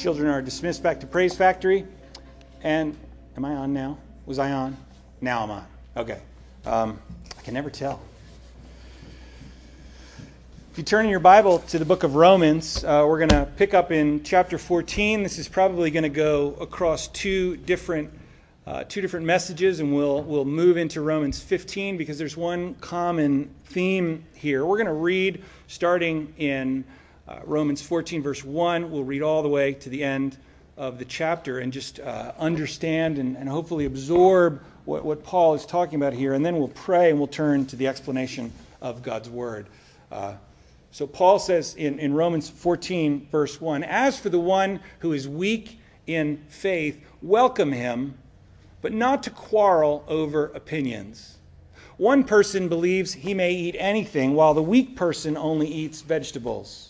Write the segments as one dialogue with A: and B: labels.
A: Children are dismissed back to Praise Factory. And am I on now? Was I on? Now I'm on. Okay. Um, I can never tell. If you turn in your Bible to the book of Romans, uh, we're going to pick up in chapter 14. This is probably going to go across two different uh, two different messages, and we'll we'll move into Romans 15 because there's one common theme here. We're going to read starting in uh, Romans 14, verse 1. We'll read all the way to the end of the chapter and just uh, understand and, and, hopefully absorb what, what, Paul is talking about here. And then we'll pray and we'll turn to the explanation of God's word. Uh, so Paul says in, in Romans 14, verse 1 As for the one who is weak in faith, welcome him, but not to quarrel over opinions. One person believes he may eat anything, while the weak person only eats vegetables.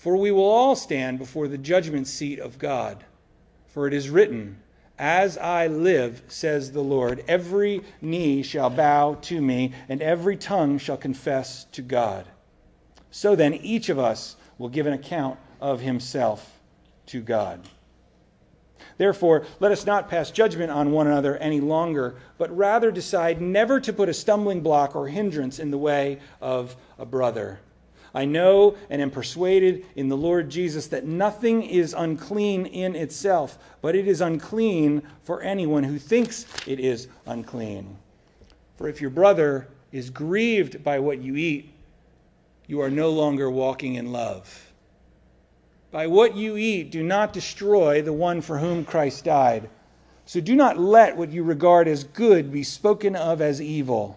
A: For we will all stand before the judgment seat of God. For it is written, As I live, says the Lord, every knee shall bow to me, and every tongue shall confess to God. So then, each of us will give an account of himself to God. Therefore, let us not pass judgment on one another any longer, but rather decide never to put a stumbling block or hindrance in the way of a brother. I know and am persuaded in the Lord Jesus that nothing is unclean in itself, but it is unclean for anyone who thinks it is unclean. For if your brother is grieved by what you eat, you are no longer walking in love. By what you eat, do not destroy the one for whom Christ died. So do not let what you regard as good be spoken of as evil.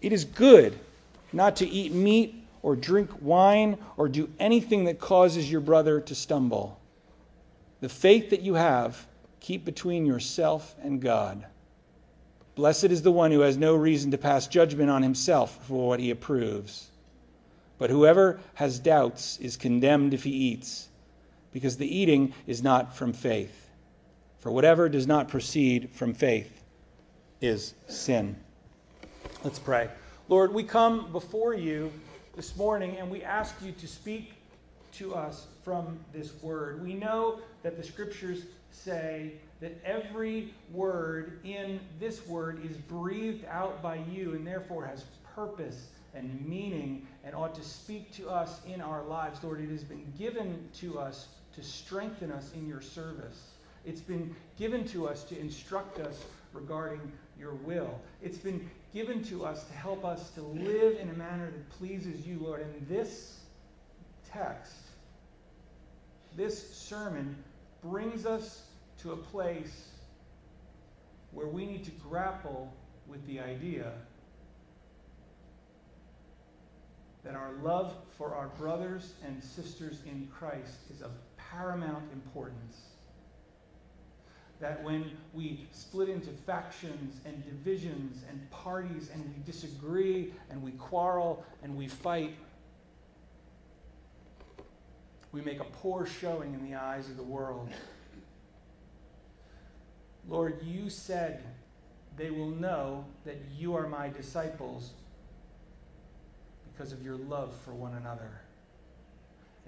A: It is good not to eat meat or drink wine or do anything that causes your brother to stumble. The faith that you have, keep between yourself and God. Blessed is the one who has no reason to pass judgment on himself for what he approves. But whoever has doubts is condemned if he eats, because the eating is not from faith. For whatever does not proceed from faith is sin. Let's pray. Lord, we come before you this morning and we ask you to speak to us from this word. We know that the scriptures say that every word in this word is breathed out by you and therefore has purpose and meaning and ought to speak to us in our lives. Lord, it has been given to us to strengthen us in your service. It's been given to us to instruct us regarding your will. It's been given to us to help us to live in a manner that pleases you, Lord. And this text, this sermon, brings us to a place where we need to grapple with the idea that our love for our brothers and sisters in Christ is of paramount importance. That when we split into factions and divisions and parties and we disagree and we quarrel and we fight, we make a poor showing in the eyes of the world. Lord, you said they will know that you are my disciples because of your love for one another.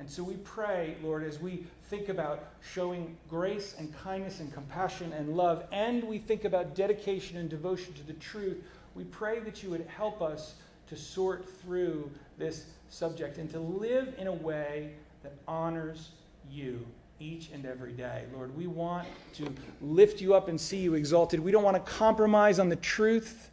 A: And so we pray, Lord, as we think about showing grace and kindness and compassion and love, and we think about dedication and devotion to the truth, we pray that you would help us to sort through this subject and to live in a way that honors you each and every day. Lord, we want to lift you up and see you exalted. We don't want to compromise on the truth,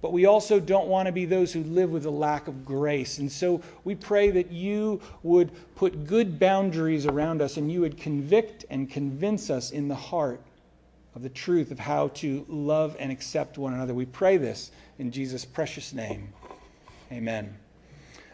A: but we also don't want to be those who live with a lack of grace. And so we pray that you would put good boundaries around us and you would convict and convince us in the heart of the truth of how to love and accept one another. We pray this in Jesus' precious name. Amen.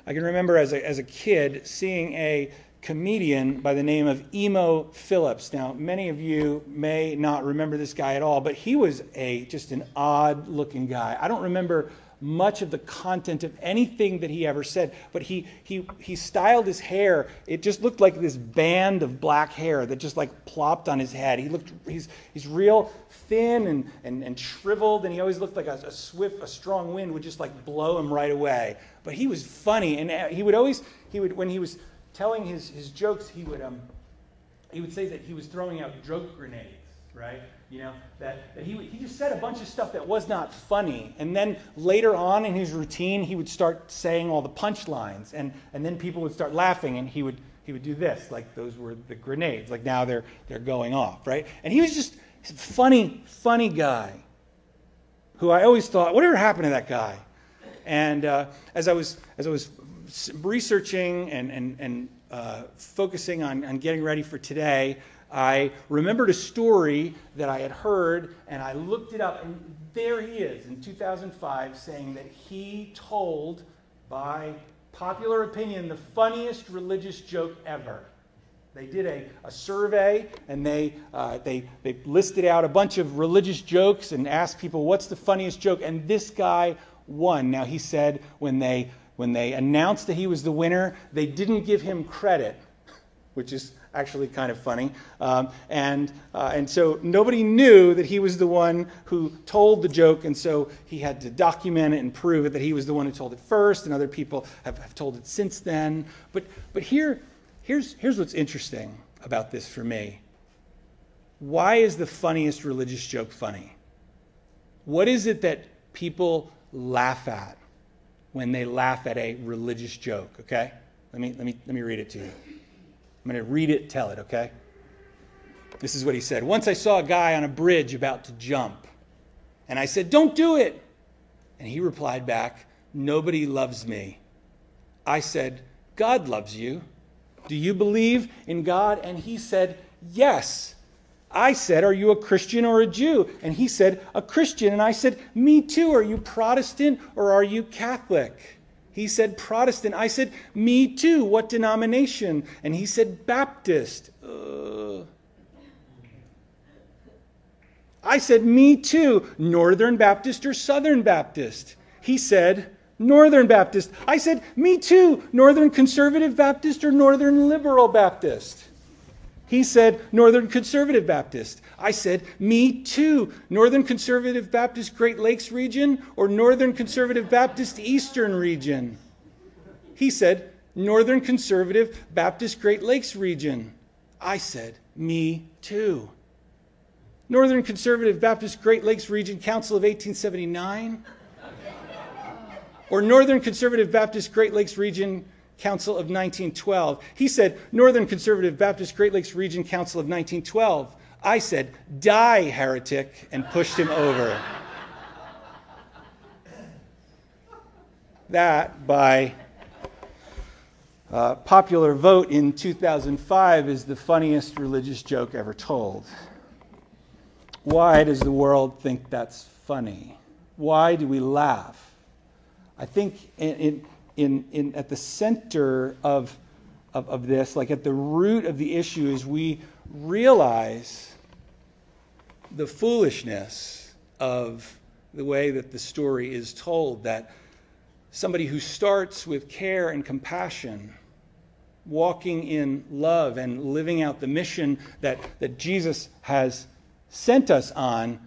A: I can remember as a, as a kid seeing a comedian by the name of Emo Philips. Now, many of you may not remember this guy at all, but he was a just an odd looking guy. I don't remember much of the content of anything that he ever said, but he, he, he styled his hair. It just looked like this band of black hair that just like plopped on his head. He looked, he's, he's real thin and, and, and shriveled, and he always looked like a, a swift, a strong wind would just like blow him right away. But he was funny, and uh, he would always, he would, when he was telling his, his jokes, he would, um, he would say that he was throwing out joke grenades, right? You know, that, that he, he just said a bunch of stuff that was not funny. And then later on in his routine, he would start saying all the punchlines. And, and then people would start laughing, and he would, he would do this, like those were the grenades. Like now they're, they're going off, right? And he was just a funny, funny guy who I always thought, whatever happened to that guy? And uh, as, I was, as I was researching and, and, and uh, focusing on, on getting ready for today, I remembered a story that I had heard, and I looked it up, and there he is in 2005 saying that he told, by popular opinion, the funniest religious joke ever. They did a, a survey and they, uh, they, they listed out a bunch of religious jokes and asked people, What's the funniest joke? And this guy won. Now, he said when they when they announced that he was the winner, they didn't give him credit, which is actually kind of funny. Um, and, uh, and so nobody knew that he was the one who told the joke, and so he had to document it and prove it that he was the one who told it first, and other people have, have told it since then. But, but here, here's, here's what's interesting about this for me. Why is the funniest religious joke funny? What is it that people laugh at? When they laugh at a religious joke, okay? Let me, let me, let me read it to you. I'm going to read it, tell it, okay? This is what he said. Once I saw a guy on a bridge about to jump, and I said, Don't do it. And he replied back, Nobody loves me. I said, God loves you. Do you believe in God? And he said, Yes. I said, Are you a Christian or a Jew? And he said, A Christian. And I said, Me too. Are you Protestant or are you Catholic? He said, Protestant. I said, Me too. What denomination? And he said, Baptist. Uh... I said, Me too. Northern Baptist or Southern Baptist? He said, Northern Baptist. I said, Me too. Northern Conservative Baptist or Northern Liberal Baptist? He said, Northern Conservative Baptist. I said, Me too. Northern Conservative Baptist Great Lakes region or Northern Conservative Baptist Eastern region? He said, Northern Conservative Baptist Great Lakes region. I said, Me too. Northern Conservative Baptist Great Lakes Region Council of 1879? Or Northern Conservative Baptist Great Lakes Region Council of 1912. He said, Northern Conservative Baptist Great Lakes Region Council of 1912. I said, Die, heretic, and pushed him over. that, by uh, popular vote in 2005, is the funniest religious joke ever told. Why does the world think that's funny? Why do we laugh? I think in, in, in, in at the center of, of, of this, like at the root of the issue, is we realize the foolishness of the way that the story is told that somebody who starts with care and compassion, walking in love and living out the mission that, that Jesus has sent us on,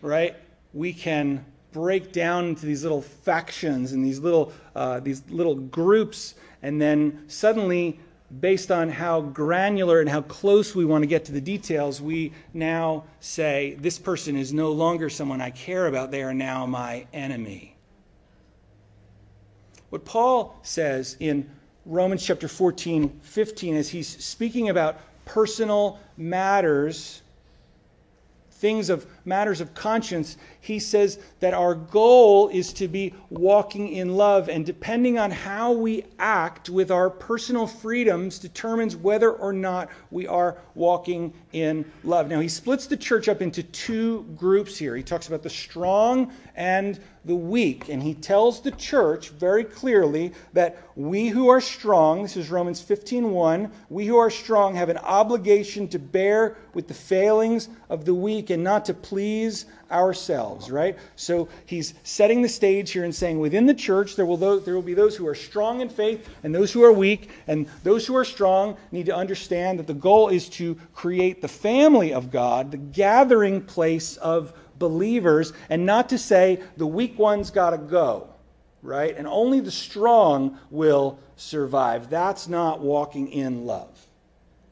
A: right? We can break down into these little factions and these little, uh, these little groups, and then suddenly based on how granular and how close we want to get to the details, we now say, this person is no longer someone I care about. They are now my enemy. What Paul says in Romans chapter 14, 15, as he's speaking about personal matters things of matters of conscience, he says that our goal is to be walking in love. And depending on how we act with our personal freedoms, determines whether or not we are walking in love. Now, he splits the church up into two groups here. He talks about the strong and the weak. And he tells the church very clearly that we who are strong, this is Romans 15:1, we who are strong have an obligation to bear with the failings of the weak and not to please ourselves, right? So he's setting the stage here and saying within the church there will, those, there will be those who are strong in faith and those who are weak. And those who are strong need to understand that the goal is to create the family of God, the gathering place of believers, and not to say the weak ones got to go, right? And only the strong will survive. That's not walking in love.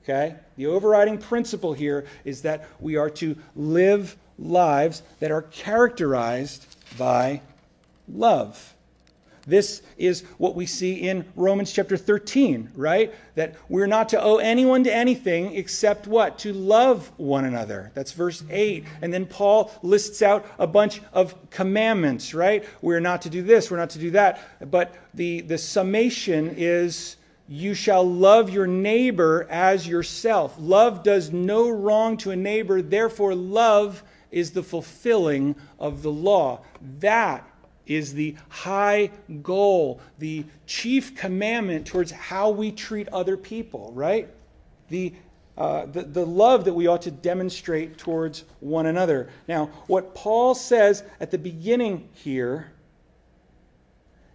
A: Okay? The overriding principle here is that we are to live lives that are characterized by love. This is what we see in Romans chapter 13, right? That we're not to owe anyone to anything except what? To love one another. That's verse 8. And then Paul lists out a bunch of commandments, right? We're not to do this, we're not to do that. But the, the summation is you shall love your neighbor as yourself. Love does no wrong to a neighbor, therefore, love is the fulfilling of the law. That is the high goal, the chief commandment towards how we treat other people, right? The, uh, the, the love that we ought to demonstrate towards one another. Now, what Paul says at the beginning here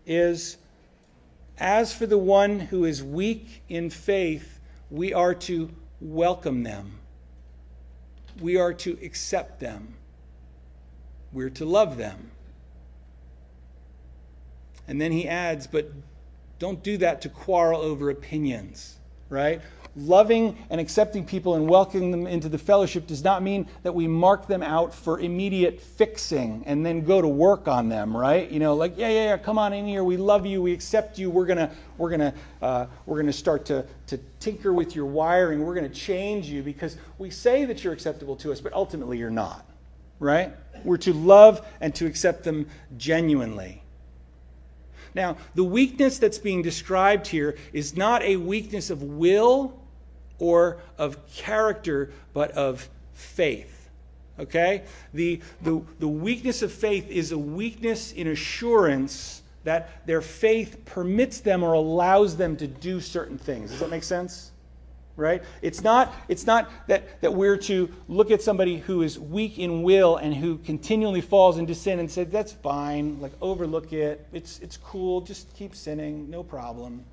A: is as for the one who is weak in faith, we are to welcome them. We are to accept them. We're to love them. And then he adds, but don't do that to quarrel over opinions, right? loving and accepting people and welcoming them into the fellowship does not mean that we mark them out for immediate fixing and then go to work on them, right? You know, like yeah, yeah, yeah, come on in here. We love you. We accept you. We're gonna, we're gonna, uh, we're gonna start to to tinker with your wiring. We're gonna change you because we say that you're acceptable to us, but ultimately you're not, right? We're to love and to accept them genuinely. Now, the weakness that's being described here is not a weakness of will or of character, but of faith. Okay? The, the, the weakness of faith is a weakness in assurance that their faith permits them or allows them to do certain things. Does that make sense? Right? It's not, it's not that, that we're to look at somebody who is weak in will and who continually falls into sin and say, that's fine, like overlook it, it's, it's cool, just keep sinning, no problem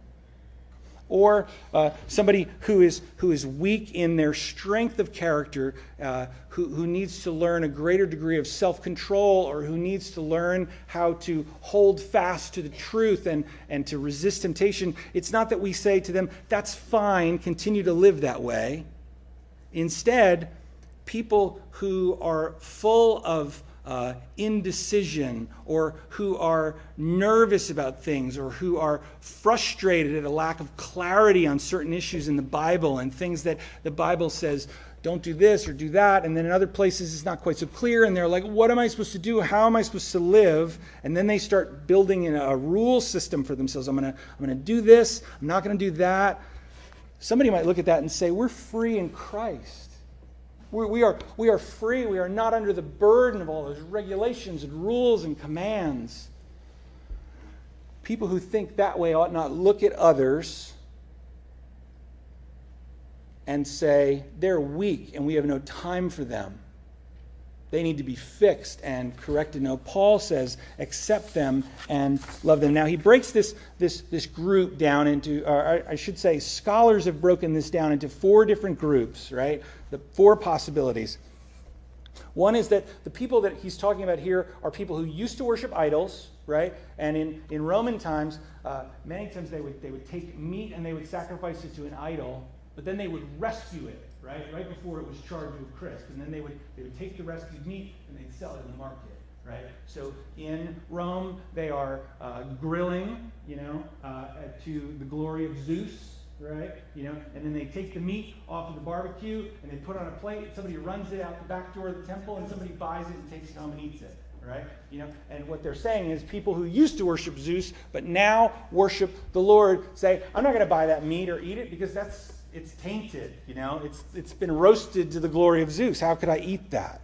A: or uh, somebody who is, who is weak in their strength of character, uh, who, who needs to learn a greater degree of self control, or who needs to learn how to hold fast to the truth and, and to resist temptation. It's not that we say to them, that's fine, continue to live that way. Instead, people who are full of uh, indecision or who are nervous about things or who are frustrated at a lack of clarity on certain issues in the Bible and things that the Bible says don't do this or do that. And then in other places it's not quite so clear. And they're like, what am I supposed to do? How am I supposed to live? And then they start building in a rule system for themselves. I'm going to I'm going to do this. I'm not going to do that. Somebody might look at that and say, we're free in Christ. We, we, are, we are free. We are not under the burden of all those regulations and rules and commands. People who think that way ought not look at others and say, they're weak and we have no time for them. They need to be fixed and corrected. No, Paul says, accept them and love them. Now, he breaks this, this, this group down into, or I should say, scholars have broken this down into four different groups, right? The four possibilities. One is that the people that he's talking about here are people who used to worship idols, right? And in, in Roman times, uh, many times they would, they would take meat and they would sacrifice it to an idol, but then they would rescue it right? Right before it was charged with crisp. And then they would, they would take the rescued meat and they'd sell it in the market, right? So in Rome, they are uh, grilling, you know, uh, to the glory of Zeus, right? You know, and then they take the meat off of the barbecue and they put on a plate. Somebody runs it out the back door of the temple and somebody buys it and takes it home and eats it. Right? You know, and what they're saying is people who used to worship Zeus but now worship the Lord say, I'm not going to buy that meat or eat it because that's it's tainted, you know, it's, it's been roasted to the glory of Zeus. How could I eat that?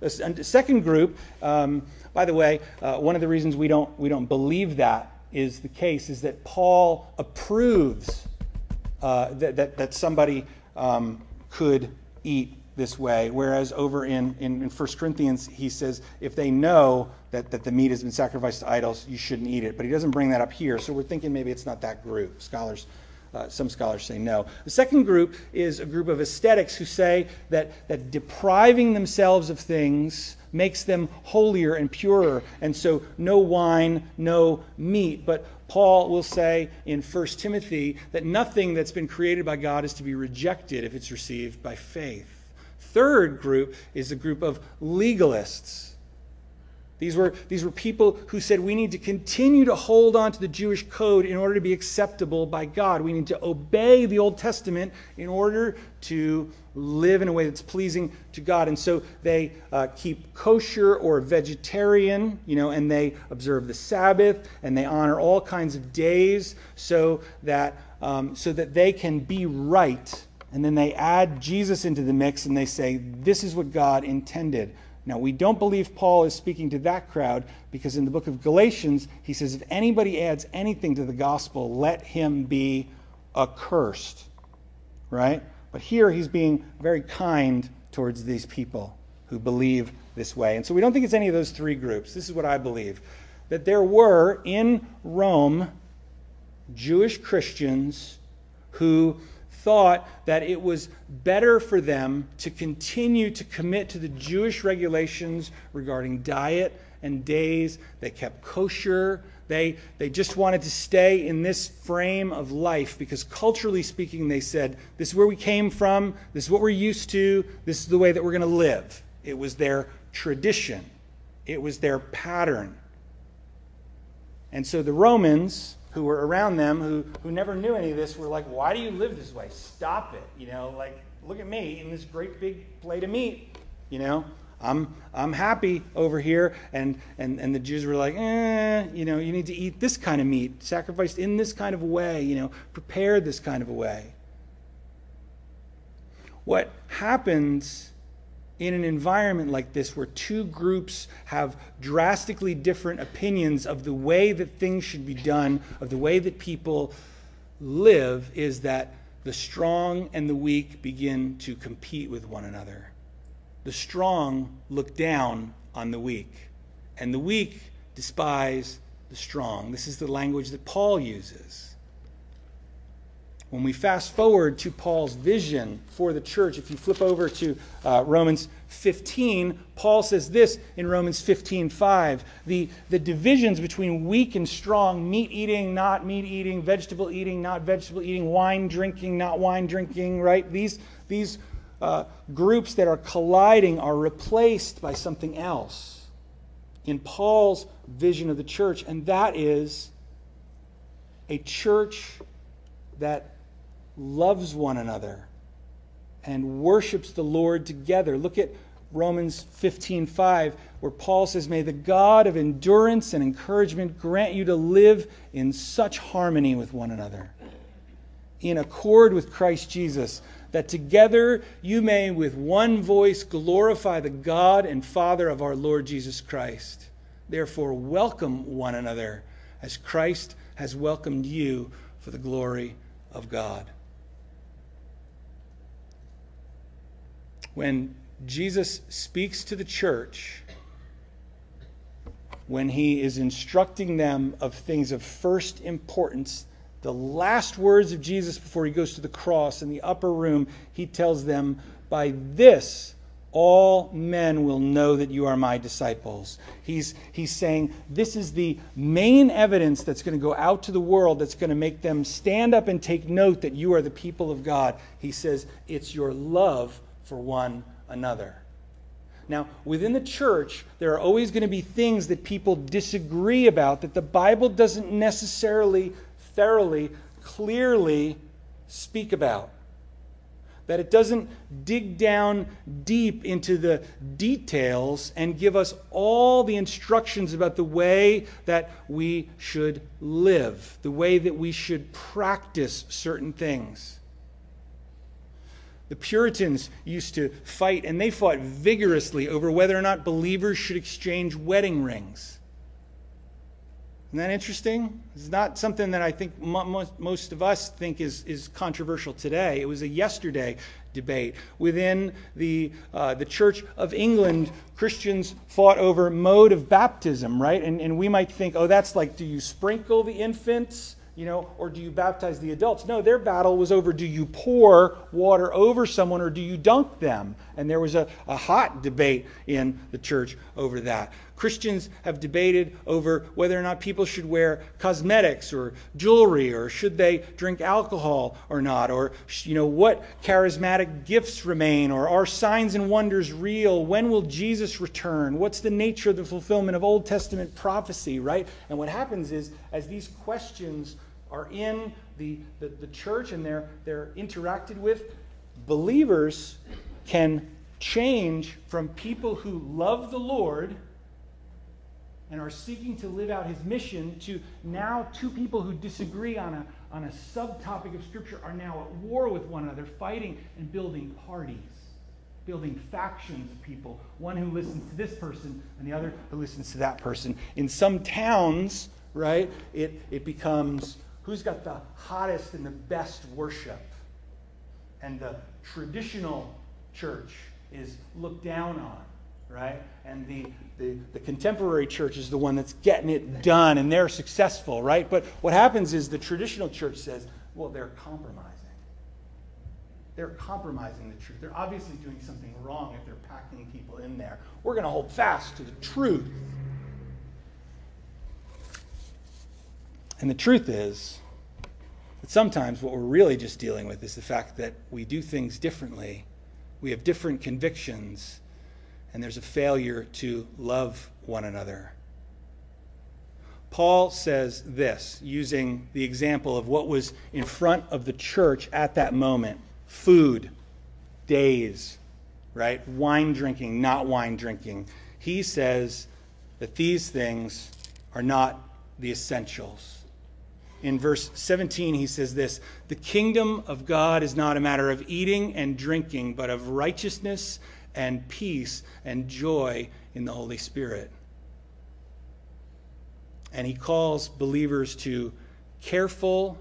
A: The second group, um, by the way, uh, one of the reasons we don't, we don't believe that is the case is that Paul approves uh, that, that, that, somebody um, could eat this way, whereas over in, in, in 1 Corinthians, he says if they know that, that the meat has been sacrificed to idols, you shouldn't eat it. But he doesn't bring that up here, so we're thinking maybe it's not that group. Scholars uh, some scholars say no. The second group is a group of aesthetics who say that, that depriving themselves of things makes them holier and purer. And so, no wine, no meat. But Paul will say in 1 Timothy that nothing that's been created by God is to be rejected if it's received by faith. Third group is a group of legalists these were, these were people who said we need to continue to hold on to the Jewish code in order to be acceptable by God. We need to obey the Old Testament in order to live in a way that's pleasing to God. And so they uh, keep kosher or vegetarian, you know, and they observe the Sabbath and they honor all kinds of days so that, um, so that they can be right. And then they add Jesus into the mix and they say, this is what God intended now, we don't believe Paul is speaking to that crowd because in the book of Galatians, he says, if anybody adds anything to the gospel, let him be accursed. Right? But here he's being very kind towards these people who believe this way. And so we don't think it's any of those three groups. This is what I believe that there were in Rome Jewish Christians who thought that it was better for them to continue to commit to the Jewish regulations regarding diet and days. They kept kosher. They, they just wanted to stay in this frame of life because, culturally speaking, they said, This is where we came from. This is what we're used to. This is the way that we're going to live. It was their tradition, it was their pattern. And so the Romans who were around them who, who never knew any of this were like, Why do you live this way? Stop it. You know, like, look at me eating this great big plate of meat. You know, I'm, I'm happy over here. And, and, and the Jews were like, eh, you know, you need to eat this kind of meat, sacrificed in this kind of way, you know, prepared this kind of a way. What happens in an environment like this where two groups have drastically different opinions of the way that things should be done, of the way that people live, is that the strong and the weak begin to compete with one another. The strong look down on the weak, and the weak despise the strong. This is the language that Paul uses. When we fast forward to Paul's vision for the church, if you flip over to uh, Romans 15, Paul says this in Romans 15 5. The, the divisions between weak and strong, meat eating, not meat eating, vegetable eating, not vegetable eating, wine drinking, not wine drinking, right? These, these uh, groups that are colliding are replaced by something else in Paul's vision of the church, and that is a church that loves one another and worships the Lord together. Look at Romans 15:5 where Paul says, "May the God of endurance and encouragement grant you to live in such harmony with one another, in accord with Christ Jesus, that together you may with one voice glorify the God and Father of our Lord Jesus Christ. Therefore, welcome one another as Christ has welcomed you for the glory of God. When Jesus speaks to the church, when he is instructing them of things of first importance, the last words of Jesus before he goes to the cross in the upper room, he tells them, By this all men will know that you are my disciples. He's, he's saying this is the main evidence that's going to go out to the world that's going to make them stand up and take note that you are the people of God. He says it's your love for one another. Now, within the church, there are always going to be things that people disagree about that the Bible doesn't necessarily thoroughly, clearly speak about. That it doesn't dig down deep into the details and give us all the instructions about the way that we should live, the way that we should practice certain things. The Puritans used to fight, and they fought vigorously over whether or not believers should exchange wedding rings. Isn't that interesting? It's not something that I think most of us think is, is controversial today. It was a yesterday debate. Within the, uh, the Church of England, Christians fought over mode of baptism, right? And, and we might think, oh, that's like, do you sprinkle the infants? You know, or do you baptize the adults? No, their battle was over do you pour water over someone or do you dunk them? And there was a, a hot debate in the church over that. Christians have debated over whether or not people should wear cosmetics or jewelry or should they drink alcohol or not or you know what charismatic gifts remain or are signs and wonders real when will Jesus return what's the nature of the fulfillment of Old Testament prophecy right and what happens is as these questions are in the, the, the church and they're, they're interacted with believers can change from people who love the Lord and are seeking to live out his mission to now two people who disagree on a, on a subtopic of Scripture are now at war with one another, fighting and building parties, building factions of people, one who listens to this person and the other who listens to that person. In some towns, right, it, it becomes who's got the hottest and the best worship. And the traditional church is looked down on right? And the, the, the, contemporary church is the one that's getting it done and they're successful, right? But what happens is the traditional church says, well, they're compromising. They're compromising the truth. They're obviously doing something wrong if they're packing people in there. We're going to hold fast to the truth. And the truth is that sometimes what we're really just dealing with is the fact that we do things differently. We have different convictions and there's a failure to love one another. Paul says this, using the example of what was in front of the church at that moment food, days, right? Wine drinking, not wine drinking. He says that these things are not the essentials. In verse 17, he says this The kingdom of God is not a matter of eating and drinking, but of righteousness and peace and joy in the Holy Spirit. And he calls believers to careful,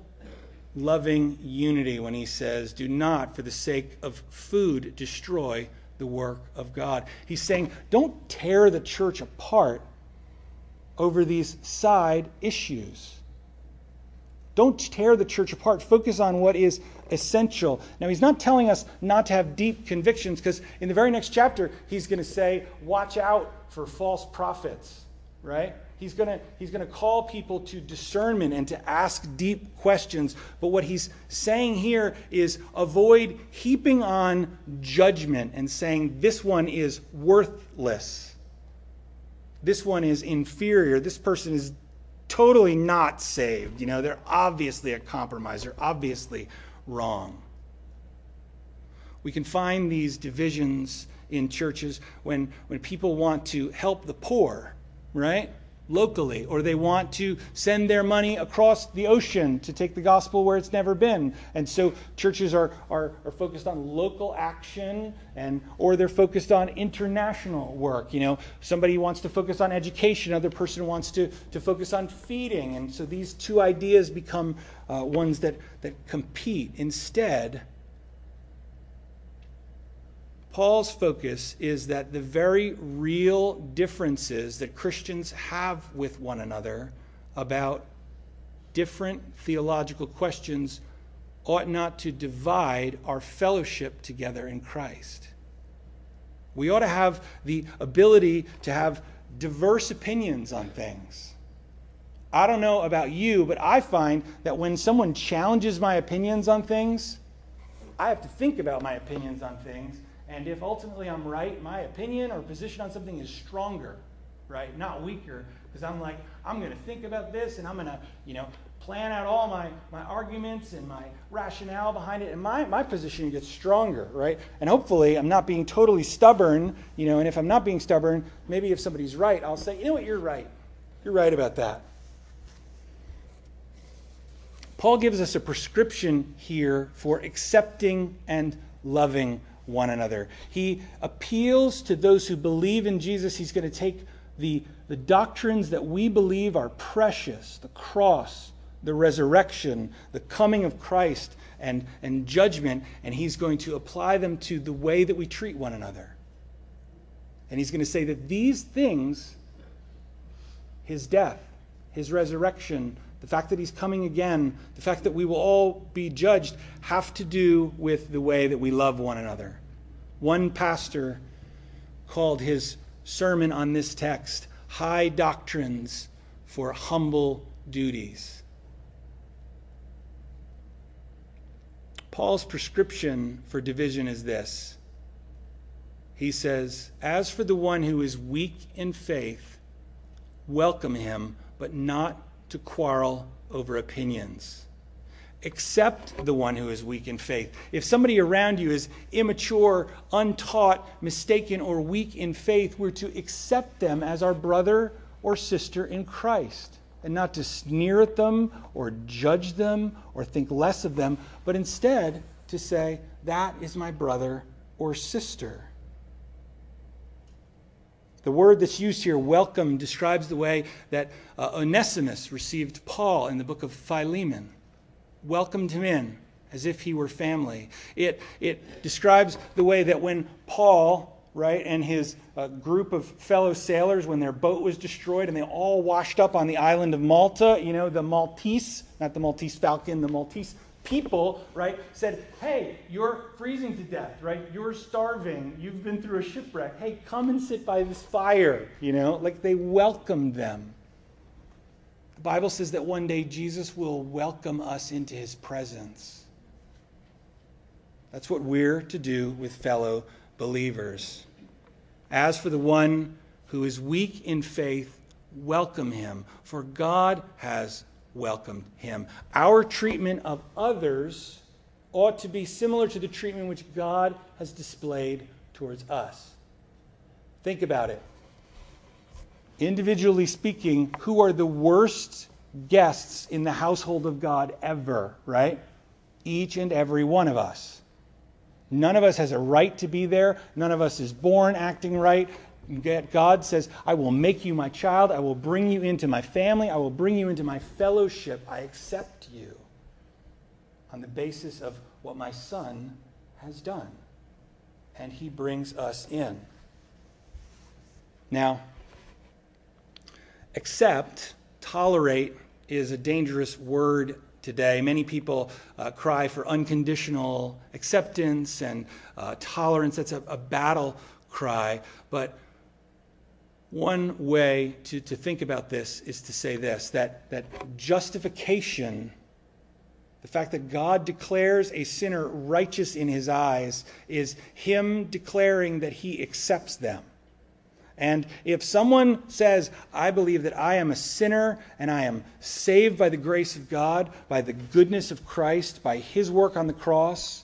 A: loving unity when he says, Do not, for the sake of food, destroy the work of God. He's saying, Don't tear the church apart over these side issues. Don't tear the church apart. Focus on what is essential. Now, he's not telling us not to have deep convictions because in the very next chapter, he's going to say, Watch out for false prophets, right? He's going to he's going to call people to discernment and to ask deep questions. But what he's saying here is avoid heaping on judgment and saying this one is worthless. This one is inferior. This person is totally not saved. You know, they're obviously a compromiser, obviously wrong. We can find these divisions in churches when, when people want to help the poor, right? Locally, or they want to send their money across the ocean to take the gospel where it's never been. And so churches are, are, are, focused on local action and or they're focused on international work. You know, somebody wants to focus on education, another person wants to, to focus on feeding. And so these two ideas become uh, ones that, that compete. Instead, Paul's focus is that the very real differences that Christians have with one another about different theological questions ought not to divide our fellowship together in Christ. We ought to have the ability to have diverse opinions on things. I don't know about you, but I find that when someone challenges my opinions on things, I have to think about my opinions on things and if ultimately I'm right, my opinion or position on something is stronger, right? Not weaker. Because I'm like, I'm going to think about this and I'm going to, you know, plan out all my, my arguments and my rationale behind it. And my, my position gets stronger, right? And hopefully I'm not being totally stubborn, you know, and if I'm not being stubborn, maybe if somebody's right, I'll say, you know what, you're right. You're right about that. Paul gives us a prescription here for accepting and loving one another. He appeals to those who believe in Jesus. He's going to take the, the doctrines that we believe are precious the cross, the resurrection, the coming of Christ, and, and judgment and he's going to apply them to the way that we treat one another. And he's going to say that these things, his death, his resurrection, the fact that he's coming again, the fact that we will all be judged, have to do with the way that we love one another. One pastor called his sermon on this text High Doctrines for Humble Duties. Paul's prescription for division is this. He says, As for the one who is weak in faith, welcome him, but not to quarrel over opinions. Accept the one who is weak in faith. If somebody around you is immature, untaught, mistaken, or weak in faith, we're to accept them as our brother or sister in Christ and not to sneer at them or judge them or think less of them, but instead to say, That is my brother or sister. The word that's used here, welcome, describes the way that uh, Onesimus received Paul in the book of Philemon, welcomed him in as if he were family. It, it describes the way that when Paul, right, and his uh, group of fellow sailors, when their boat was destroyed and they all washed up on the island of Malta, you know, the Maltese, not the Maltese falcon, the Maltese people, right, said, Hey, you're freezing to death, right? You're starving. You've been through a shipwreck. Hey, come and sit by this fire, you know? Like they welcomed them. The Bible says that one day Jesus will welcome us into his presence. That's what we're to do with fellow believers. As for the one who is weak in faith, welcome him, for God has welcomed him. Our treatment of others ought to be similar to the treatment which God has displayed towards us. Think about it. Individually speaking, who are the worst guests in the household of God ever, right? Each and every one of us. None of us has a right to be there. None of us is born acting right. Yet God says, I will make you my child. I will bring you into my family. I will bring you into my fellowship. I accept you on the basis of what my son has done. And he brings us in. Now, accept, tolerate is a dangerous word today. Many people uh, cry for unconditional acceptance and uh, tolerance. That's a, a battle cry. But one way to, to think about this is to say this that, that justification, the fact that God declares a sinner righteous in his eyes, is him declaring that he accepts them. And if someone says, I believe that I am a sinner and I am saved by the grace of God, by the goodness of Christ, by his work on the cross,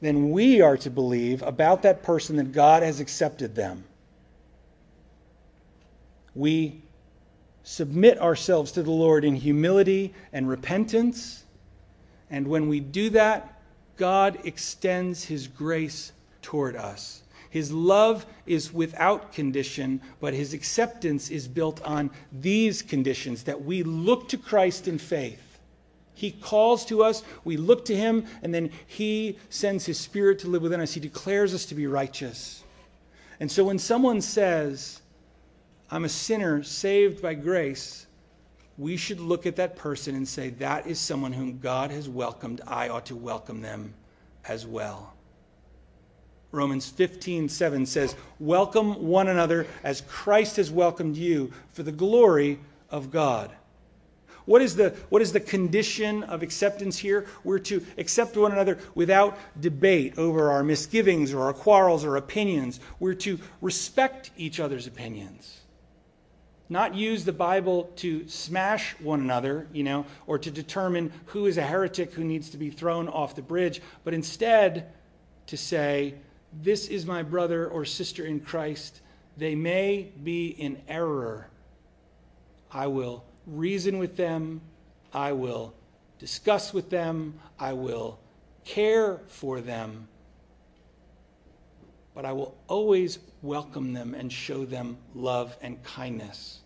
A: then we are to believe about that person that God has accepted them we submit ourselves to the Lord in humility and repentance. And when we do that, God extends his grace toward us. His love is without condition, but his acceptance is built on these conditions that we look to Christ in faith. He calls to us, we look to him, and then he sends his spirit to live within us. He declares us to be righteous. And so when someone says, I'm a sinner saved by grace, we should look at that person and say, That is someone whom God has welcomed. I ought to welcome them as well. Romans 15, 7 says, Welcome one another as Christ has welcomed you for the glory of God. What is, the, what is the condition of acceptance here? We're to accept one another without debate over our misgivings or our quarrels or opinions. We're to respect each other's opinions. Not use the Bible to smash one another, you know, or to determine who is a heretic who needs to be thrown off the bridge, but instead to say, This is my brother or sister in Christ. They may be in error. I will reason with them, I will discuss with them, I will care for them, but I will always welcome them and show them love and kindness.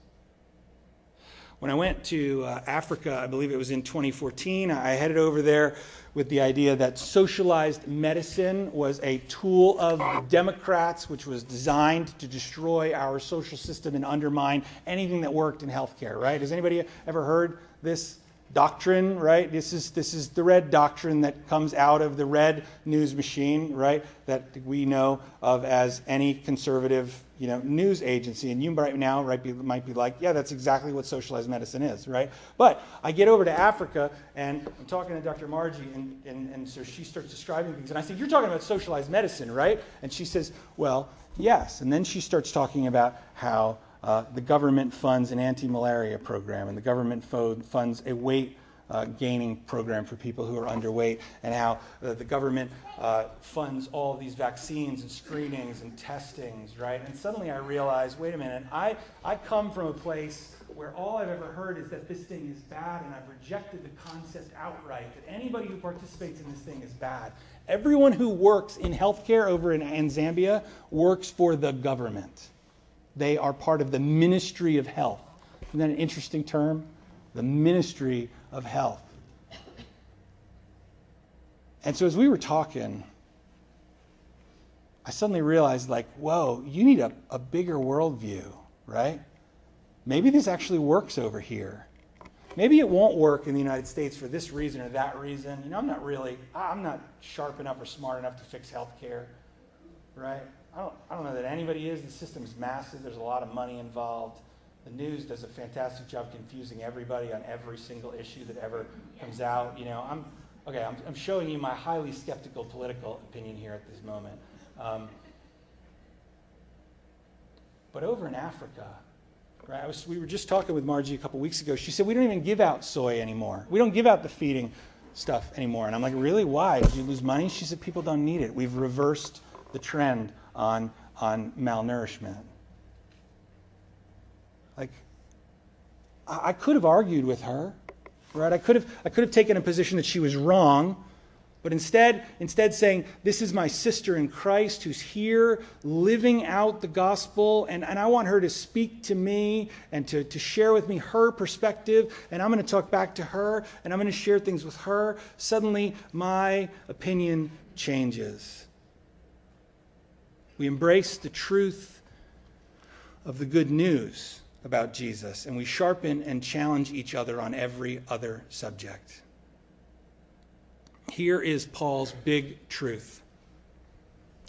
A: When I went to uh, Africa, I believe it was in 2014, I headed over there with the idea that socialized medicine was a tool of the Democrats, which was designed to destroy our social system and undermine anything that worked in healthcare, right? Has anybody ever heard this doctrine, right? This is, this is the red doctrine that comes out of the red news machine, right? That we know of as any conservative, you know, news agency. And you right now right, be, might be like, yeah, that's exactly what socialized medicine is, right? But I get over to Africa and I'm talking to Dr. Margie, and, and, and so she starts describing things. And I say, you're talking about socialized medicine, right? And she says, well, yes. And then she starts talking about how uh, the government funds an anti malaria program, and the government funds a weight uh, gaining program for people who are underweight, and how uh, the government uh, funds all these vaccines and screenings and testings, right? And suddenly I realize wait a minute, I, I come from a place where all I've ever heard is that this thing is bad, and I've rejected the concept outright that anybody who participates in this thing is bad. Everyone who works in healthcare over in, in Zambia works for the government. They are part of the ministry of health. Isn't that an interesting term? The ministry of health. And so as we were talking, I suddenly realized, like, whoa, you need a, a bigger worldview, right? Maybe this actually works over here. Maybe it won't work in the United States for this reason or that reason. You know, I'm not really, I'm not sharp enough or smart enough to fix healthcare, right? I don't, I don't know that anybody is. The system's massive. There's a lot of money involved. The news does a fantastic job confusing everybody on every single issue that ever comes out. You know, I'm okay. I'm, I'm showing you my highly skeptical political opinion here at this moment. Um, but over in Africa, right? Was, we were just talking with Margie a couple weeks ago. She said we don't even give out soy anymore. We don't give out the feeding stuff anymore. And I'm like, really? Why? Did you lose money? She said people don't need it. We've reversed the trend on, on malnourishment. Like, I, I could have argued with her, right? I could have, I could have taken a position that she was wrong. But instead, instead saying, This is my sister in Christ who's here living out the gospel, and, and I want her to speak to me and to, to share with me her perspective, and I'm going to talk back to her, and I'm going to share things with her. Suddenly, my opinion changes. We embrace the truth of the good news about Jesus, and we sharpen and challenge each other on every other subject. Here is Paul's big truth.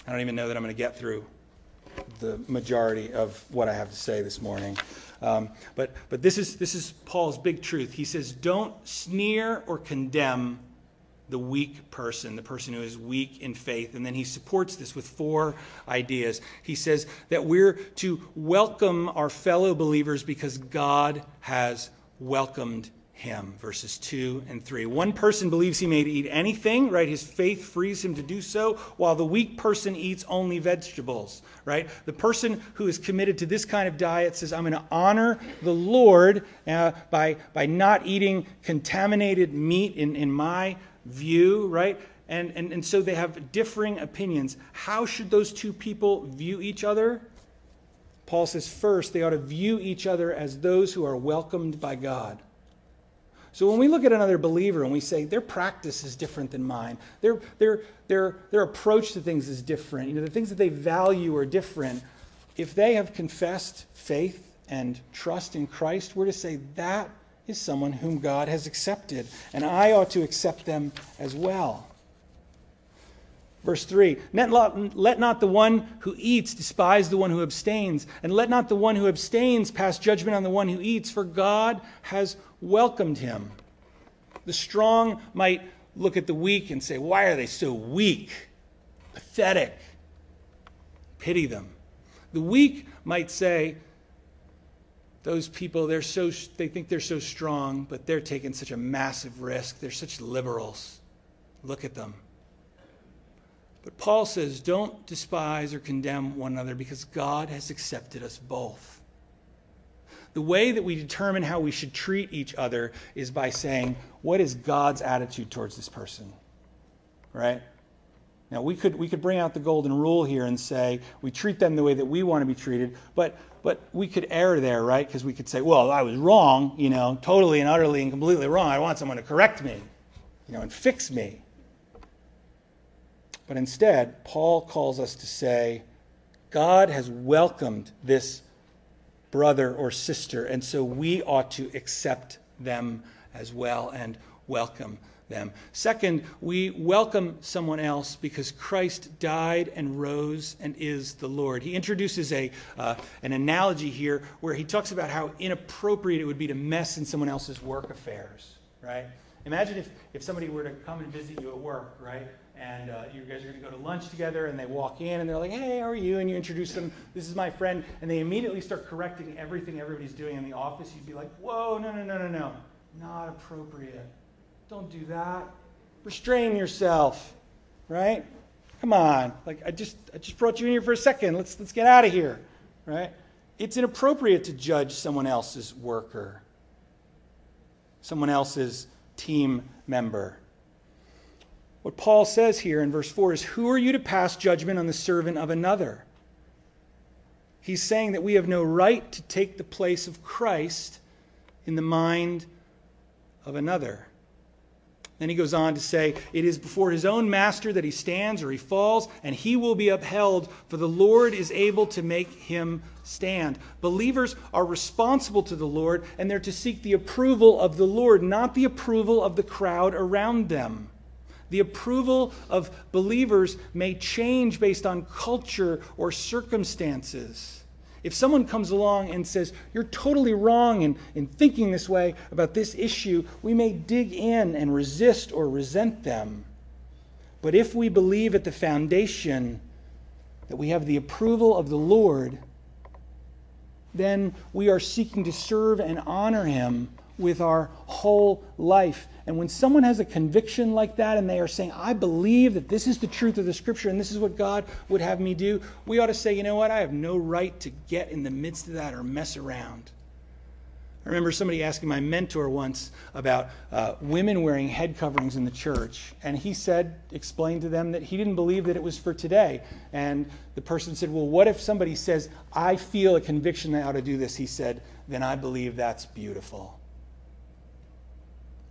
A: I don't even know that I'm going to get through the majority of what I have to say this morning. Um, but but this, is, this is Paul's big truth. He says, Don't sneer or condemn the weak person, the person who is weak in faith. And then he supports this with four ideas. He says that we're to welcome our fellow believers because God has welcomed him. Verses 2 and 3. One person believes he may eat anything, right? His faith frees him to do so, while the weak person eats only vegetables, right? The person who is committed to this kind of diet says, I'm going to honor the Lord uh, by, by not eating contaminated meat in, in my view, right? And, and, and so they have differing opinions. How should those two people view each other? Paul says, first, they ought to view each other as those who are welcomed by God. So when we look at another believer and we say their practice is different than mine, their, their, their, their approach to things is different, you know, the things that they value are different, if they have confessed faith and trust in Christ, we're to say that is someone whom God has accepted, and I ought to accept them as well. Verse 3 Let not the one who eats despise the one who abstains, and let not the one who abstains pass judgment on the one who eats, for God has welcomed him. The strong might look at the weak and say, Why are they so weak? Pathetic. Pity them. The weak might say, those people they're so they think they're so strong but they're taking such a massive risk they're such liberals look at them but Paul says, don't despise or condemn one another because God has accepted us both. The way that we determine how we should treat each other is by saying, what is God's attitude towards this person? Right? Now, we could, we could bring out the golden rule here and say we treat them the way that we want to be treated, but, but we could err there, right? Because we could say, well, I was wrong, you know, totally and utterly and completely wrong. I want someone to correct me, you know, and fix me. But instead, Paul calls us to say, God has welcomed this brother or sister, and so we ought to accept them as well and welcome them. Second, we welcome someone else because Christ died and rose and is the Lord. He introduces a, uh, an analogy here where he talks about how inappropriate it would be to mess in someone else's work affairs, right? Imagine if, if somebody were to come and visit you at work, right? and uh, you guys are going to go to lunch together and they walk in and they're like hey how are you and you introduce them this is my friend and they immediately start correcting everything everybody's doing in the office you'd be like whoa no no no no no not appropriate don't do that. Restrain yourself right? Come on. Like i just i just brought you in here for a second. Let's let's get out of here right? It's inappropriate to judge someone else's worker someone else's team member. What Paul says here in verse 4 is Who are you to pass judgment on the servant of another? He's saying that we have no right to take the place of Christ in the mind of another. Then he goes on to say, It is before his own master that he stands or he falls, and he will be upheld, for the Lord is able to make him stand. Believers are responsible to the Lord, and they're to seek the approval of the Lord, not the approval of the crowd around them. The approval of believers may change based on culture or circumstances. If someone comes along and says, You're totally wrong in, in thinking this way about this issue, we may dig in and resist or resent them. But if we believe at the foundation that we have the approval of the Lord, then we are seeking to serve and honor Him with our whole life. And when someone has a conviction like that and they are saying, I believe that this is the truth of the scripture and this is what God would have me do, we ought to say, you know what? I have no right to get in the midst of that or mess around. I remember somebody asking my mentor once about uh, women wearing head coverings in the church. And he said, explained to them that he didn't believe that it was for today. And the person said, Well, what if somebody says, I feel a conviction I ought to do this? He said, Then I believe that's beautiful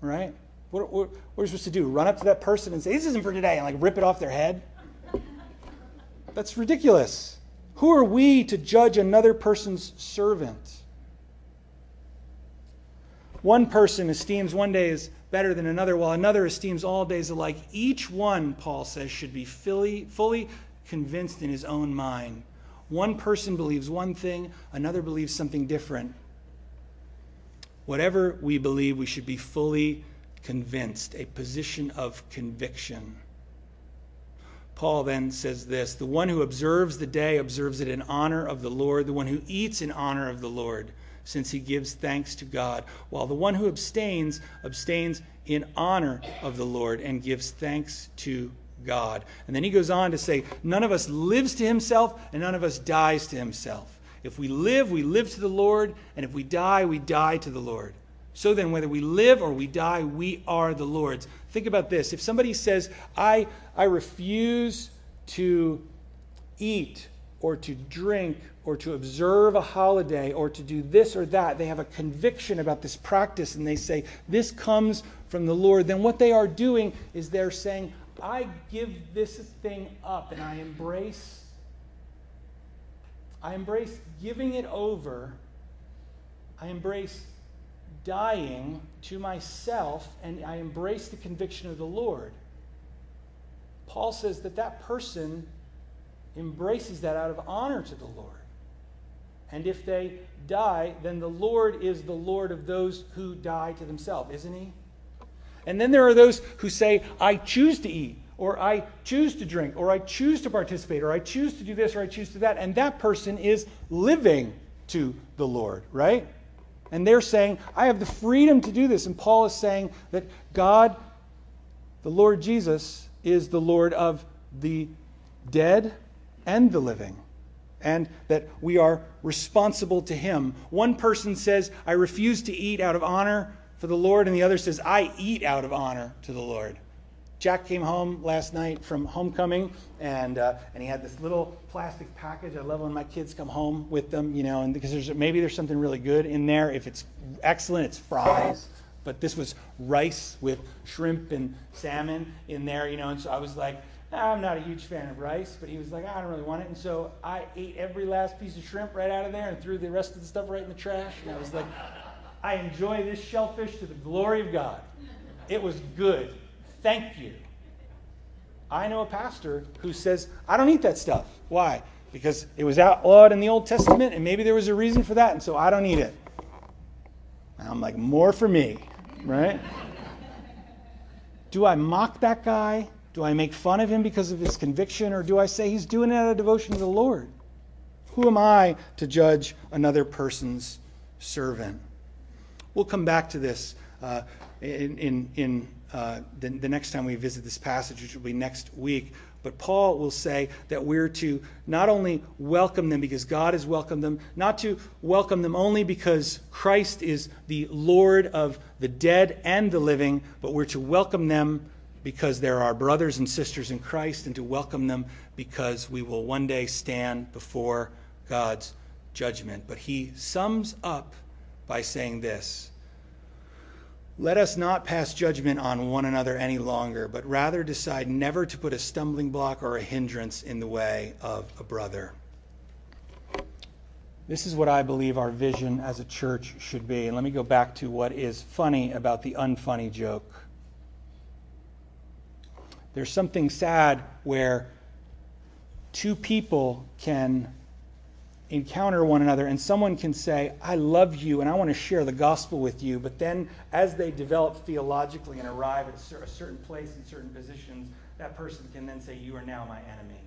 A: right? What, what, what are you supposed to do? Run up to that person and say, This isn't for today, and like rip it off their head? That's ridiculous. Who are we to judge another person's servant? One person esteems one day as better than another, while another esteems all days alike. Each one, Paul says, should be fully, fully convinced in his own mind. One person believes one thing, another believes something different. Whatever we believe, we should be fully convinced, a position of conviction. Paul then says this The one who observes the day observes it in honor of the Lord. The one who eats in honor of the Lord since he gives thanks to God, while the one who abstains abstains in honor of the Lord and gives thanks to God. And then he goes on to say, None of us lives to himself, and none of us dies to himself. If we live, we live to the Lord, and if we die, we die to the Lord. So then, whether we live or we die, we are the Lord's. Think about this. If somebody says, I, I refuse to eat or to drink or to observe a holiday or to do this or that, they have a conviction about this practice and they say, This comes from the Lord, then what they are doing is they're saying, I give this thing up and I embrace I embrace giving it over. I embrace dying to myself and I embrace the conviction of the Lord. Paul says that that person embraces that out of honor to the Lord. And if they die, then the Lord is the Lord of those who die to themselves, isn't he? And then there are those who say, I choose to eat, or I choose to drink, or I choose to participate, or I choose to do this, or I choose to that. And that person is living to the Lord, right? And they're saying, I have the freedom to do this. And Paul is saying that God, the Lord Jesus, is the Lord of the dead and the living. And that we are responsible to him. One person says, I refuse to eat out of honor for the Lord, and the other says, I eat out of honor to the Lord. Jack came home last night from homecoming, and uh, and he had this little plastic package. I love when my kids come home with them, you know, and because there's maybe there's something really good in there. If it's excellent, it's fries. But this was rice with shrimp and salmon in there, you know. And so I was like, I'm not a huge fan of rice, but he was like, I don't really want it. And so I ate every last piece of shrimp right out of there and threw the rest of the stuff right in the trash. And I was like, I enjoy this shellfish to the glory of God. It was good. Thank you. I know a pastor who says, I don't eat that stuff. Why? Because it was outlawed in the Old Testament, and maybe there was a reason for that, and so I don't eat it. And I'm like, more for me, right? do I mock that guy? Do I make fun of him because of his conviction, or do I say he's doing it out of devotion to the Lord? Who am I to judge another person's servant? We'll come back to this uh, in, in, in Uh, the, the next time we visit this passage, which will be next week. But Paul will say that we're to not only welcome them because God has welcomed them, not to welcome them only because Christ is the Lord of the dead and the living, but we're to welcome them because they're our brothers and sisters in Christ, and to welcome them because we will one day stand before God's judgment. But he sums up by saying this let us not pass judgment on one another any longer, but rather decide never to put a stumbling block or a hindrance in the way of a brother. This is what I believe our vision as a church should be. And let me go back to what is funny about the unfunny joke. There's something sad where two people can encounter one another and someone can say, I love you and I want to share the gospel with you, but then as they develop theologically and arrive at a certain place in certain positions, that person can then say, You are now my enemy.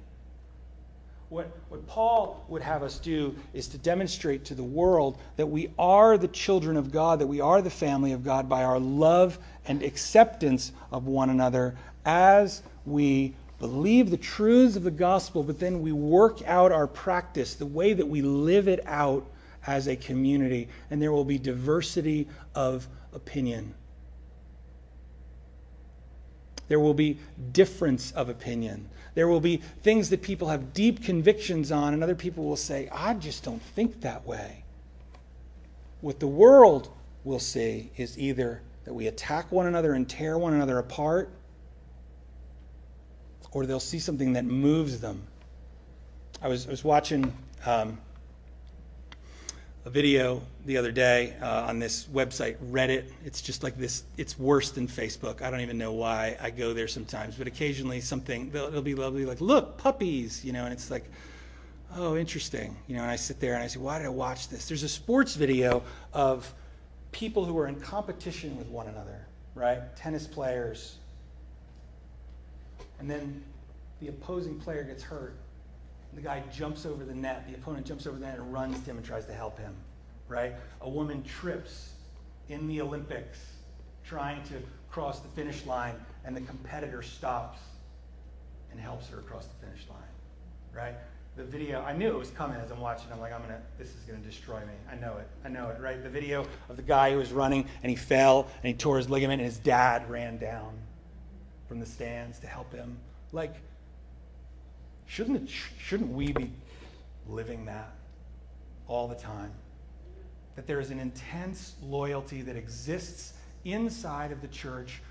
A: What, what Paul would have us do is to demonstrate to the world that we are the children of God, that we are the family of God by our love and acceptance of one another as we believe the truths of the gospel, but then we work out our practice, the way that we live it out as a community, and there will be diversity of opinion. There will be difference of opinion. There will be things that people have deep convictions on, and other people will say, I just don't think that way. What the world will see is either that we attack one another and tear one another apart, or they'll see something that moves them. I was, I was watching um, a video the other day uh, on this website, Reddit. It's just like this, it's worse than Facebook. I don't even know why I go there sometimes, but occasionally something, they'll be lovely, like, look, puppies, you know, and it's like, oh, interesting. You know, and I sit there and I say, why did I watch this? There's a sports video of people who are in competition with one another, right? Tennis players, and then the opposing player gets hurt. The guy jumps over the net. The opponent jumps over the net and runs to him and tries to help him. right? A woman trips in the Olympics trying to cross the finish line, and the competitor stops and helps her across the finish line, right? The video, I knew it was coming as I'm watching. I'm like, I'm gonna, this is gonna destroy me. I know it. I know it, right? The video of the guy who was running and he fell and he tore his ligament, and his dad ran down from the stands to help him. Like, shouldn't it, shouldn't we be living that all the time? That there is an intense loyalty that exists inside of the church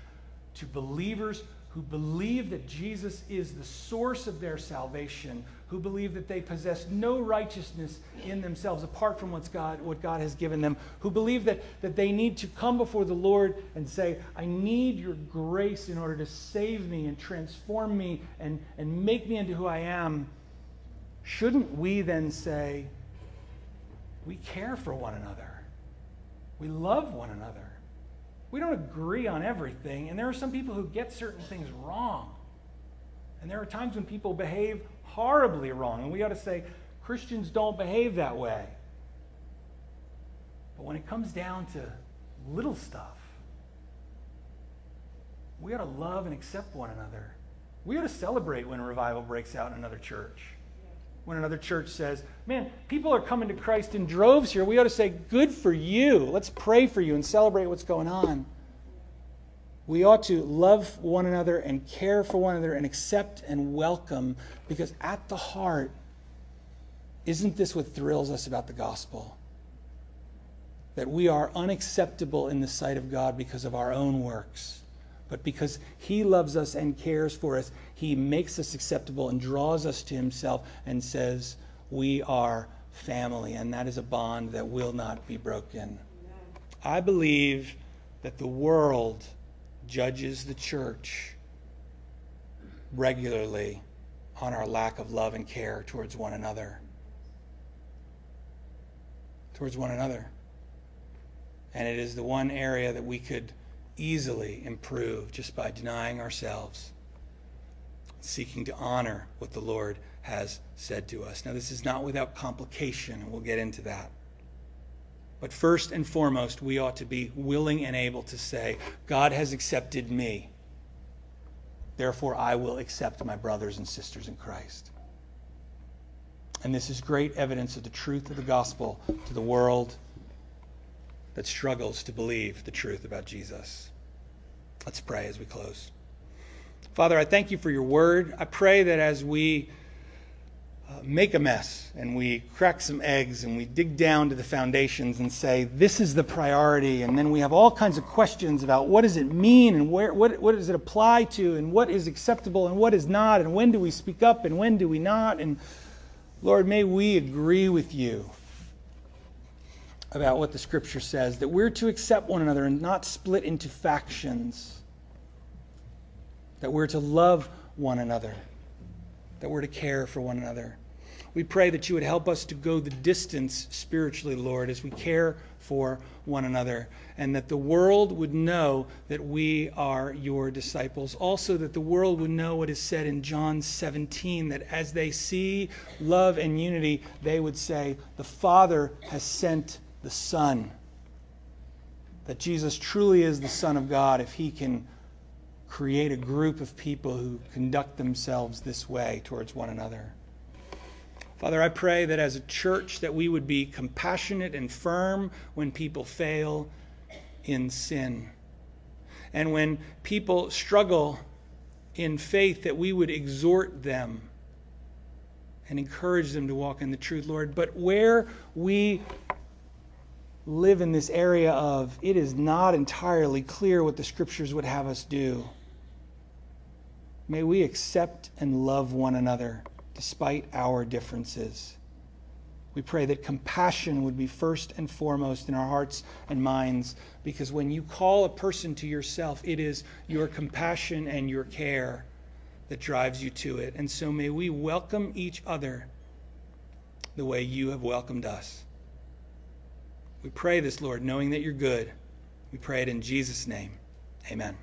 A: to believers who believe that Jesus is the source of their salvation, who believe that they possess no righteousness in themselves apart from what's God, what God has given them, who believe that, that they need to come before the Lord and say, I need your grace in order to save me and transform me and, and make me into who I am. Shouldn't we then say, we care for one another? We love one another. We don't agree on everything, and there are some people who get certain things wrong. And there are times when people behave horribly wrong, and we ought to say, Christians don't behave that way. But when it comes down to little stuff, we ought to love and accept one another. We ought to celebrate when a revival breaks out in another church. When another church says, Man, people are coming to Christ in droves here, we ought to say, Good for you. Let's pray for you and celebrate what's going on. We ought to love one another and care for one another and accept and welcome because at the heart, isn't this what thrills us about the gospel? That we are unacceptable in the sight of God because of our own works. But because He loves us and cares for us, He makes us acceptable and draws us to Himself and says, We are family. And that is a bond that will not be broken. I believe that the world judges the church regularly on our lack of love and care towards one another. Towards one another. And it is the one area that we could easily improve just by denying ourselves, seeking to honor what the Lord has said to us. Now, this is not without complication, and we'll get into that. But first and foremost, we ought to be willing and able to say, God has accepted me. Therefore, I will accept my brothers and sisters in Christ. And this is great evidence of the truth of the gospel to the world that struggles to believe the truth about Jesus. Let's pray as we close. Father, I thank you for your word. I pray that as we uh, make a mess and we crack some eggs and we dig down to the foundations and say, this is the priority. And then we have all kinds of questions about what does it mean and where, what, what does it apply to and what is acceptable and what is not and when do we speak up and when do we not. And Lord, may we agree with you about what the scripture says that we're to accept one another and not split into factions, that we're to love one another, that we're to care for one another. We pray that you would help us to go the distance spiritually, Lord, as we care for one another, and that the world would know that we are your disciples. Also, that the world would know what is said in John 17 that as they see love and unity, they would say, The Father has sent the Son. That Jesus truly is the Son of God if he can create a group of people who conduct themselves this way towards one another. Father, I pray that as a church that we would be compassionate and firm when people fail in sin. And when people struggle in faith that we would exhort them and encourage them to walk in the truth, Lord. But where we live in this area of it is not entirely clear what the scriptures would have us do. May we accept and love one another despite our differences. We pray that compassion would be first and foremost in our hearts and minds because when you call a person to yourself, it is your compassion and your care that drives you to it. And so may we welcome each other the way you have welcomed us. We pray this, Lord, knowing that you're good. We pray it in Jesus' name. Amen.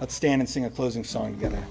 A: Let's stand and sing a closing song together.